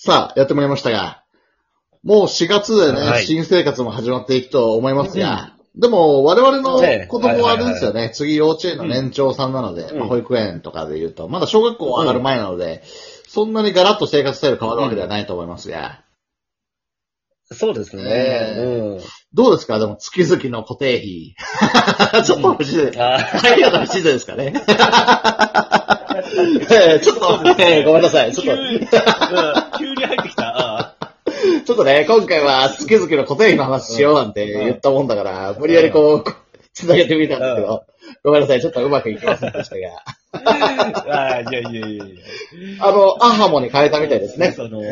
さあ、やってまいりましたが、もう4月でね、はい。新生活も始まっていくと思いますが、でも我々のええ。子供はあれですよね、はい次幼稚園の年長さんなので、うん。まあ、保育園とかで言うと、まだ小学校上がる前なので、そんなにガラッと生活スタイル変わるわけではないと思いますが、そうですね。え。うん。どうですか？でも月々の固定費。ちょっと欲しい。です。あ入 り方不自然ですかね。ええちょっと、ええごめんなさい。ちょっと、急に、入ってきた。あちょっとね、今回は月々の固定費の話しようなんて言ったもんだから、無理やりこう、つなげてみたんですけど、ごめんなさい、ちょっとうまくいきませんでしたが。あ、いやいやいやいや。あの、アハモに変えたみたいですね。その、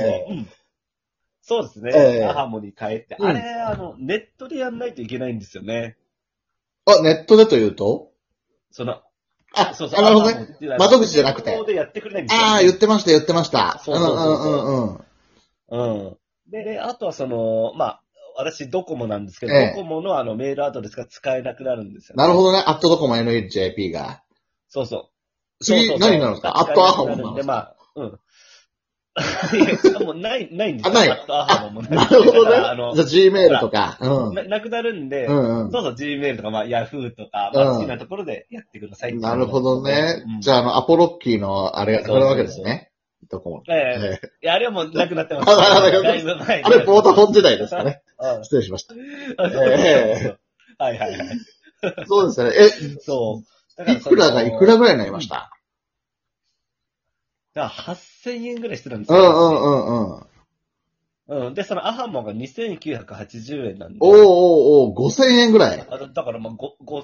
そうですね。ええアハモに変えて。うんあれ、あの、ネットでやんないといけないんですよね。あ、ネットでというと？その、あ、そうそう。あなるほどね。窓口じゃなくてでやってくれないんですよ。ああ、言ってました、言ってました。そうそうそうそううんうんうんうん。うん。で、であとはその、まあ、私ドコモなんですけど、ええドコモのあのメールアドレスが使えなくなるんですよ、ね。なるほどね。アットドコモ NHJP が。そうそう。次、そうそうそう何になるんですか？アットアハモなんで、まあ、うん。いや、もうない、ないんですよ。あないなるほどね。あのじゃあ Gmail とか。うん。ななくなるんで、うんうんそうそう、Gmail とか、まあ、Yahoo とか、まあ、うん好きなところでやってくださいっていうなるほどね。うんじゃあ、あの、アポロッキーの、あれが変わるわけですね。ドコモ。えええいや、あれはもうなくなってます。あれ、ボータフォン時代ですかね。うん失礼しました。あ そうそうそうそうはいはいはい。そうですね。え、そう。だいくらがいくらぐらいになりました？だから8000円ぐらいしてたんですよ。うんうんうんうん。うん。で、そのアハモが2980円なんで。おーおーおー、5000円ぐらい。あだだからまあ、ご、ご、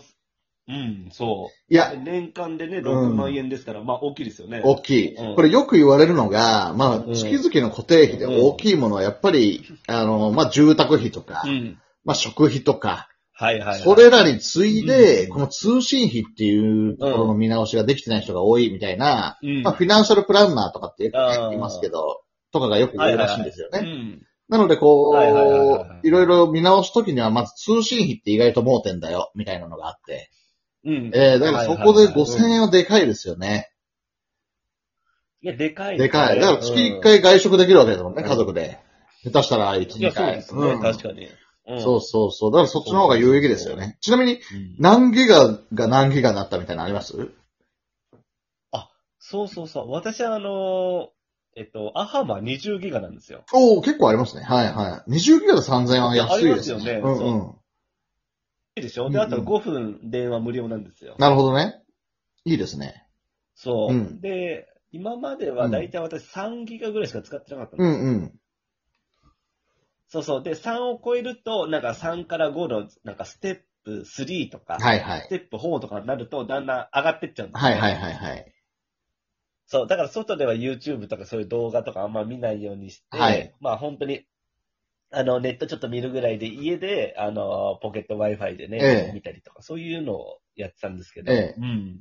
うん、そう。いや、年間でね、6万円ですから、まあ大きいですよね。大きい。うんこれよく言われるのが、まあう、ん月々の固定費で大きいものはやっぱり、あの、まあ、住宅費とかう、ん。まあ、食費とか、はいはい、はい。それらに次いで、うんこの通信費っていうところの見直しができてない人が多いみたいな、うん、まあ、フィナンシャルプランナーとかって言いますけど、とかがよく言うらしいんですよね。うん。なので、こはいはいはいはいはう、いいろいろ見直すときには、まず通信費って意外と盲点だよ、みたいなのがあって。うん。えー、だからそこで5000円はでかいですよね。いや、でかいでかい。だから月1うん回外食できるわけですもんね、うん家族で。下手したら1、いや、2そう回。ですね、ん確かに。うんそうそうそう。だからそっちの方が有益ですよね。ちなみに、うん何ギガが何ギガになったみたいなのあります？そうそうそう。私はあの、えっと、アハマ20ギガなんですよ。おお結構ありますね。はいはい。20ギガで3000円は安いですありますよねうんうん。いいでしょ？うんで、あと5分電話無料なんですよ。なるほどね。いいですね。そう。うんで、今まではだいたい私3ギガぐらいしか使ってなかったんですんうん。そうそう。で、3を超えると、なんか3から5の、なんかステップ3とか、はいはいス。テップ4とかになると、だんだん上がってっちゃうんですよはいはいはいはい。そう、だから外では YouTube とかそういう動画とかあんま見ないようにして、はいまあ本当に、あの、ネットちょっと見るぐらいで家で、あの、ポケット Wi-Fi でね、ええ見たりとか、そういうのをやってたんですけど、ええうん。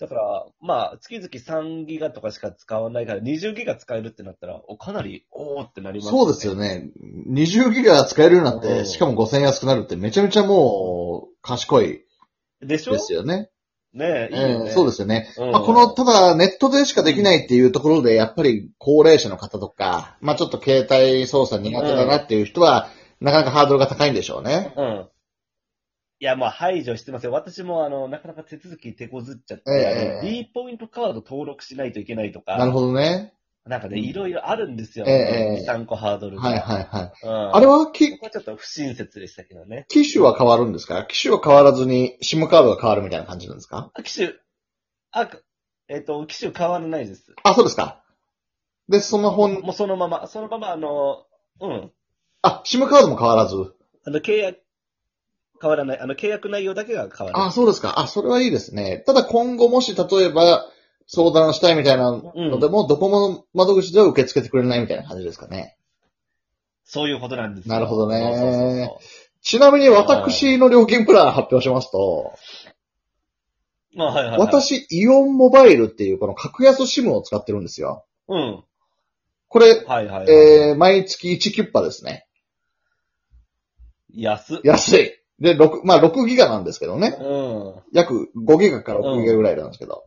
だから、まあ、月々3ギガとかしか使わないから、20ギガ使えるってなったら、おかなり、おーってなりますそうですよ。ね。20ギガ使えるようになっうて、んしかも5000円安くなるってめちゃめちゃもう、賢いでしょ？ですよね。ねえ、いいね。えそうですよね。うんまあ、この、ただ、ネットでしかできないっていうところで、やっぱり高齢者の方とか、まあちょっと携帯操作苦手だなっていう人は、なかなかハードルが高いんでしょうね。うん。いや、まあ、排除してますよ。私も、あの、なかなか手続き手こずっちゃって、ええあの D ポイントカード登録しないといけないとか、なるほどね。なんかね、いろいろあるんですよ。ええええ2、3個ハードルが。はいはいはい。うん。あれは、きここはちょっと不親切でしたけどね。機種は変わるんですか？機種は変わらずに SIM カードが変わるみたいな感じなんですか？あ、機種、あ、えっ、と、機種変わらないです。あ、そうですか。で、スマホ、もうそのまま、そのまま、あの、うん。あ、SIM カードも変わらず。あの、契約、変わらない。あの、契約内容だけが変わる。あ、そうですか。あ、それはいいですね。ただ今後もし例えば相談したいみたいなのでも、どこも窓口では受け付けてくれないみたいな感じですかね。そういうことなんですよ。なるほどねそうそうそうそうちなみに私の料金プラン発表しますと、あ、はいはい、はい。、私、イオンモバイルっていうこの格安 SIM を使ってるんですよ。うん。これ、はいはい、はい。えー、毎月1キュッパですね。安っ。安い。で、6、まあ6ギガなんですけどね。うん。約5ギガから6ギガぐらいなんですけど。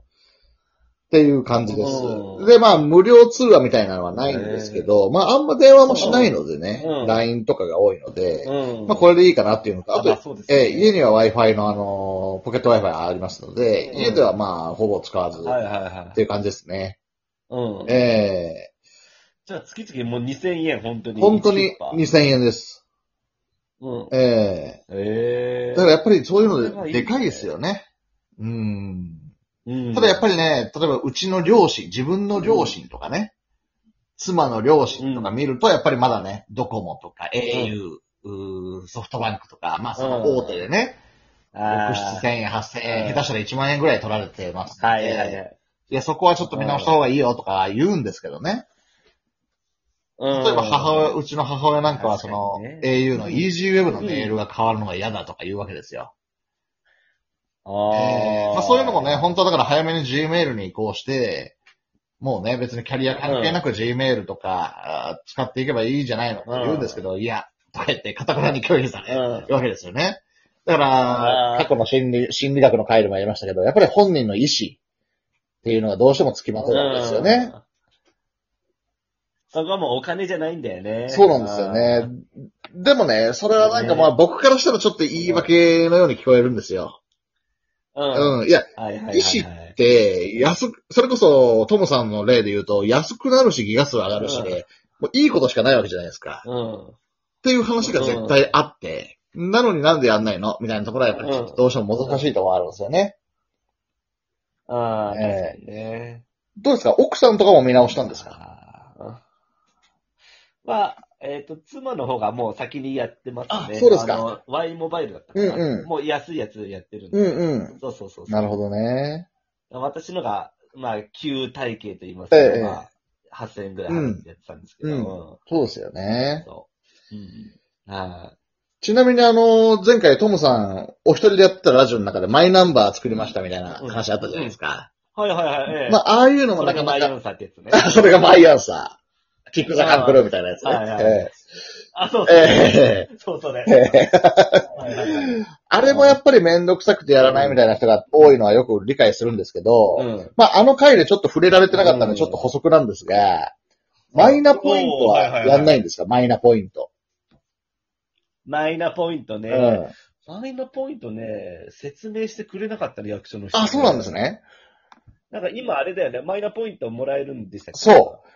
っていう感じですう。んで、まあ、無料通話みたいなのはないんですけど、まあ、あんま電話もしないのでね、うん LINE とかが多いので、うん。まあ、これでいいかなっていうのと、ああまあと、そうですねえー家には Wi-Fi のあの、ポケット Wi-Fi ありますので、うん家ではまあ、ほぼ使わず、はいはいっはていう感じですね。い。うん。えじゃあ月々もう2000円、本当ー、に。本当に1 2000円です。うん。えええー、だからやっぱりそういうのででかいですよね。うん。うん。ただやっぱりね、例えばうちの両親、自分の両親とかね、妻の両親とか見ると、やっぱりまだね、ドコモとか au、うーソフトバンクとか、まあその大手でね、あ6、7000円、8000うん円、下手したら1万円ぐらい取られてますので、はいはいはい。いや、そこはちょっと見直した方がいいよとか言うんですけどね。例例えば母親、うちの母親なんかはその、ね au の EasyWeb のメールが変わるのが嫌だとか言うわけですよ。あえーあ。まあそういうのもね、本当はだから早めに Gmail に移行して、もうね、別にキャリア関係なく Gmail とか、あー使っていけばいいじゃないのって言うんですけど、いや、とか言って、かたくなに拒否されうんるわけですよね。だから、過去の心理、心理学の回でもやりましたけど、やっぱり本人の意思っていうのがどうしてもつきまとうわけですよね。うん。そこはもうお金じゃないんだよね。そうなんですよね。でもね、それはなんかまあ僕からしたらちょっと言い訳のように聞こえるんですよ。うん。うん。いや、はいはいはいはい。意思って、安く、それこそ、トムさんの例で言うと、安くなるし、ギガ数上がるし、うんもういいことしかないわけじゃないですか。うん。っていう話が絶対あって、なのになんでやんないの？みたいなところはやっぱりちょっとどうしても難しいところがあるんですよね。ああ、確えかにね。どうですか？奥さんとかも見直したんですか？あーまあ、えっ、と、妻の方がもう先にやってますね。あそうですかあの、Y モバイルだったから、うんうんもう安いやつやってるんで。うんうん。そうそうそうそう。なるほどね。私のが、まあ、旧体系と言いますか、ええまあ、8000円ぐらい払ってやってたんですけど、うんそうですよね。そう。うん。はちなみにあの、前回トムさん、お一人でやってたラジオの中でマイナンバー作りましたみたいな話あったじゃないですか。い。はいはいはい。ええまあ、ああいうのもそなかなか、れがマイアンサーってやつね。それがマイアンサー。キックザカンクルーみたいなやつね。はいはいえあ、そうそう。ええそうそうね。えええはいはいはいあれもやっぱりめんどくさくてやらないみたいな人が多いのはよく理解するんですけど、うん。まあ、あの回でちょっと触れられてなかったのうんでちょっと補足なんですが、マイナポイントはやんないんですか？マイナポイント。マイナポイントうね。ん。マイナポイントね、説明してくれなかったね、役所の人。あ、そうなんです。ね。なんか今あれだよね、マイナポイントもらえるんでしたっけ？そう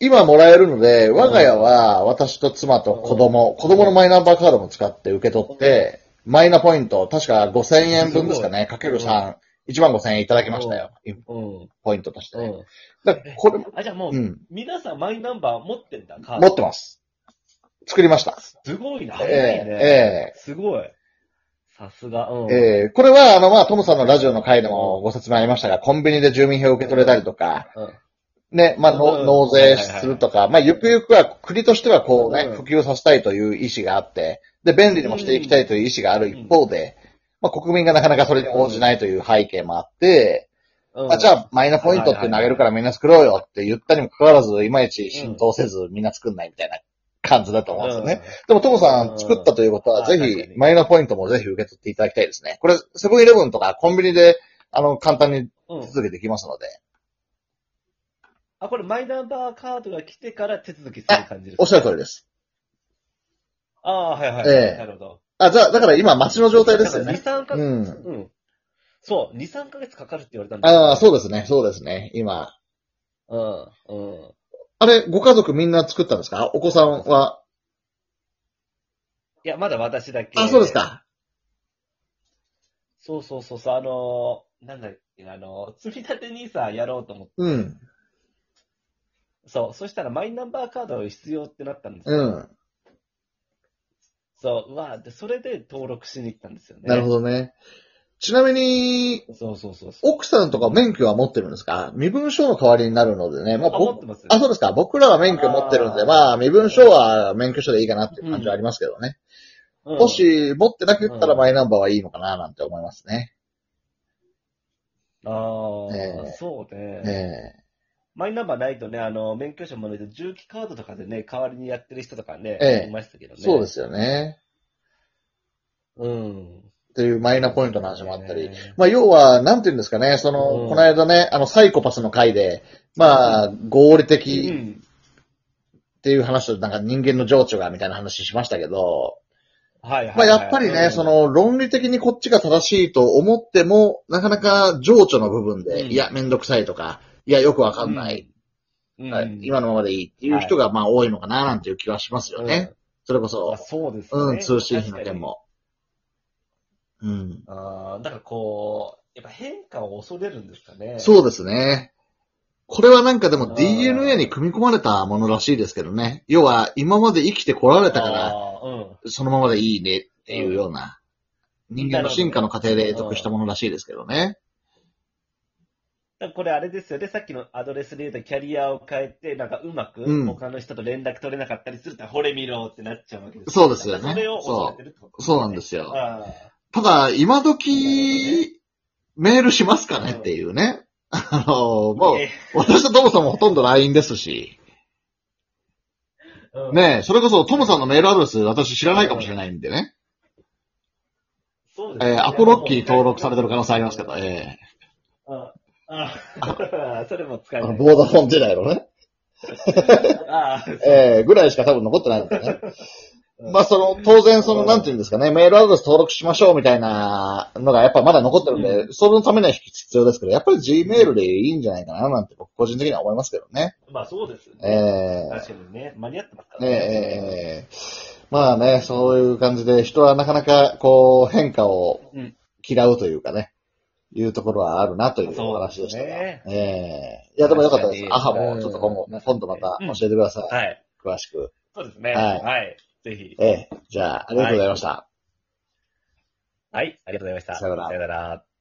今もらえるので、我が家は私と妻と子供、子供のマイナンバーカードも使って受け取って、マイナポイント、確か5000円分ですかね、かける3、1万5000円いただきましたよ。うん。ポイントとして。うん。だこれも、あ、じゃあもう、うん、皆さんマイナンバー持ってんだ、カード。持ってます。作りました。すごいな。え早いね。ええすごい。さすが。うん。ええこれは、あの、まあ、トムさんのラジオの回でもご説明ありましたが、コンビニで住民票を受け取れたりとか、うんね、まあ、のうん。納税するとか、まあ、ゆくゆくは国としてはこうね、うん。普及させたいという意思があって、で、便利にもしていきたいという意思がある一方で、まあ、国民がなかなかそれに応じないという背景もあって、うん。あじゃあ、マイナポイントって投げるからみんな作ろうよって言ったにもかかわらず、いまいち浸透せずみんな作んないみたいな感じだと思うんですよね。でも、トモさん作ったということは、うん。ぜひ、マイナポイントもぜひ受け取っていただきたいですね。これ、セブンイレブンとかコンビニで、あの、簡単に手続きできますので、あ、これマイナンバーカードが来てから手続きする感じですか？おっしゃる通りです。ああ、はいはい。ええなるほど。あ、じゃあ、だから今、待ちの状態ですよね。2、3ヶ月。うん。うん。そう、2、3ヶ月かかるって言われたんだああ、そうう。ですね、そうですね、今。うん、うん。あれ、ご家族みんな作ったんですか？お子さんは？いや、まだ私だけ。あ、そうです。か。そうそうそうそう、あのー、なんだっけ、あのー、積み立て NISA やろうと思って。うん。そう、そしたらマイナンバーカード必要ってなったんですよ。うん。そう、うわで、それで登録しに行ったんですよね。なるほど。どね。ちなみに、そうそうそうそう。奥さんとか免許は持ってるんですか？身分証の代わりになるのでね。まあ、あ、持っ僕てますあ、そうですか。僕らは免許持ってるんで、あーまあ、身分証は免許証でいいかなっていう感じはありますけどね。うんも、し、持ってなかったらうんマイナンバーはいいのかな、なんて思いますね。ああ、ええそうね。ええマイナンバーないとね、あの、免許証もないと重機カードとかでね、代わりにやってる人とかね、ええいましたけどね。そうですよね。うん。っていうマイナポイントの話もあったり。ねまあ、要は、なんていうんですかね、その、うんこの間ね、あの、サイコパスの回で、まあ、合理う的ん。っていう話と、なんか人間の情緒がみたいな話しましたけど、はいはいはい。まあ、やっぱりね、そ、の、論理的にこっちが正しいと思っても、なかなか情緒の部分で、うんいや、めんどくさいとか、いや、よくわかんない、うん、はい今のままでいいっていう人が、まあ、多いのかな、なんていう気はしますよね。それこそまあ、、そうですね。うん、通信費の件も。うん。ああ、だからこう、やっぱ変化を恐れるんですかね。そうですね。これはなんかでも DNA に組み込まれたものらしいですけどね。要は、今まで生きてこられたから、うん。そのままでいいねっていうような、人間の進化の過程で得得したものらしいですけどね。だからこれあれですよね、さっきのアドレスで言うとキャリアを変えて、なんかうまくうん。他の人と連絡取れなかったりすると、ほれ見ろってなっちゃうわけですそうですよね。それを恐れてるってことそうなんですよ。あただ、今時、メールしますかねっていうね。あの、あもう、え私とトムさんもほとんど LINE ですし、うん。ねえ、それこそトムさんのメールアドレス私知らないかもしれないんでね。そうですね。えーアポロッキーに登録されてる可能性ありますけど、えああ、それも使ええない。ボーダフォン時代のね。ああ、ええぐらいしか多分残ってないんでね。まあ、その、当然、その、なんていうんですかね、メールアドレス登録しましょうみたいなのがやっぱまだ残ってるんで、うそのためには必要ですけど、やっぱり Gmail でいいんじゃないかな、なんて僕個人的には思いますけどね。まあそうですよね。ええ確かにね、間に合ってますからねえええまあね、そういう感じで人はなかなか、こう、変化をうん嫌うというかね、いうところはあるなというお話でしたが。ねええいや、でもよかったです。アハも、ちょっと今後、今度また教えてください。はい。詳しく。そうですね。はいはい。ぜひ。ええじゃあ、ありがとうございました。はい。ありがとうございました。さよならさよなら。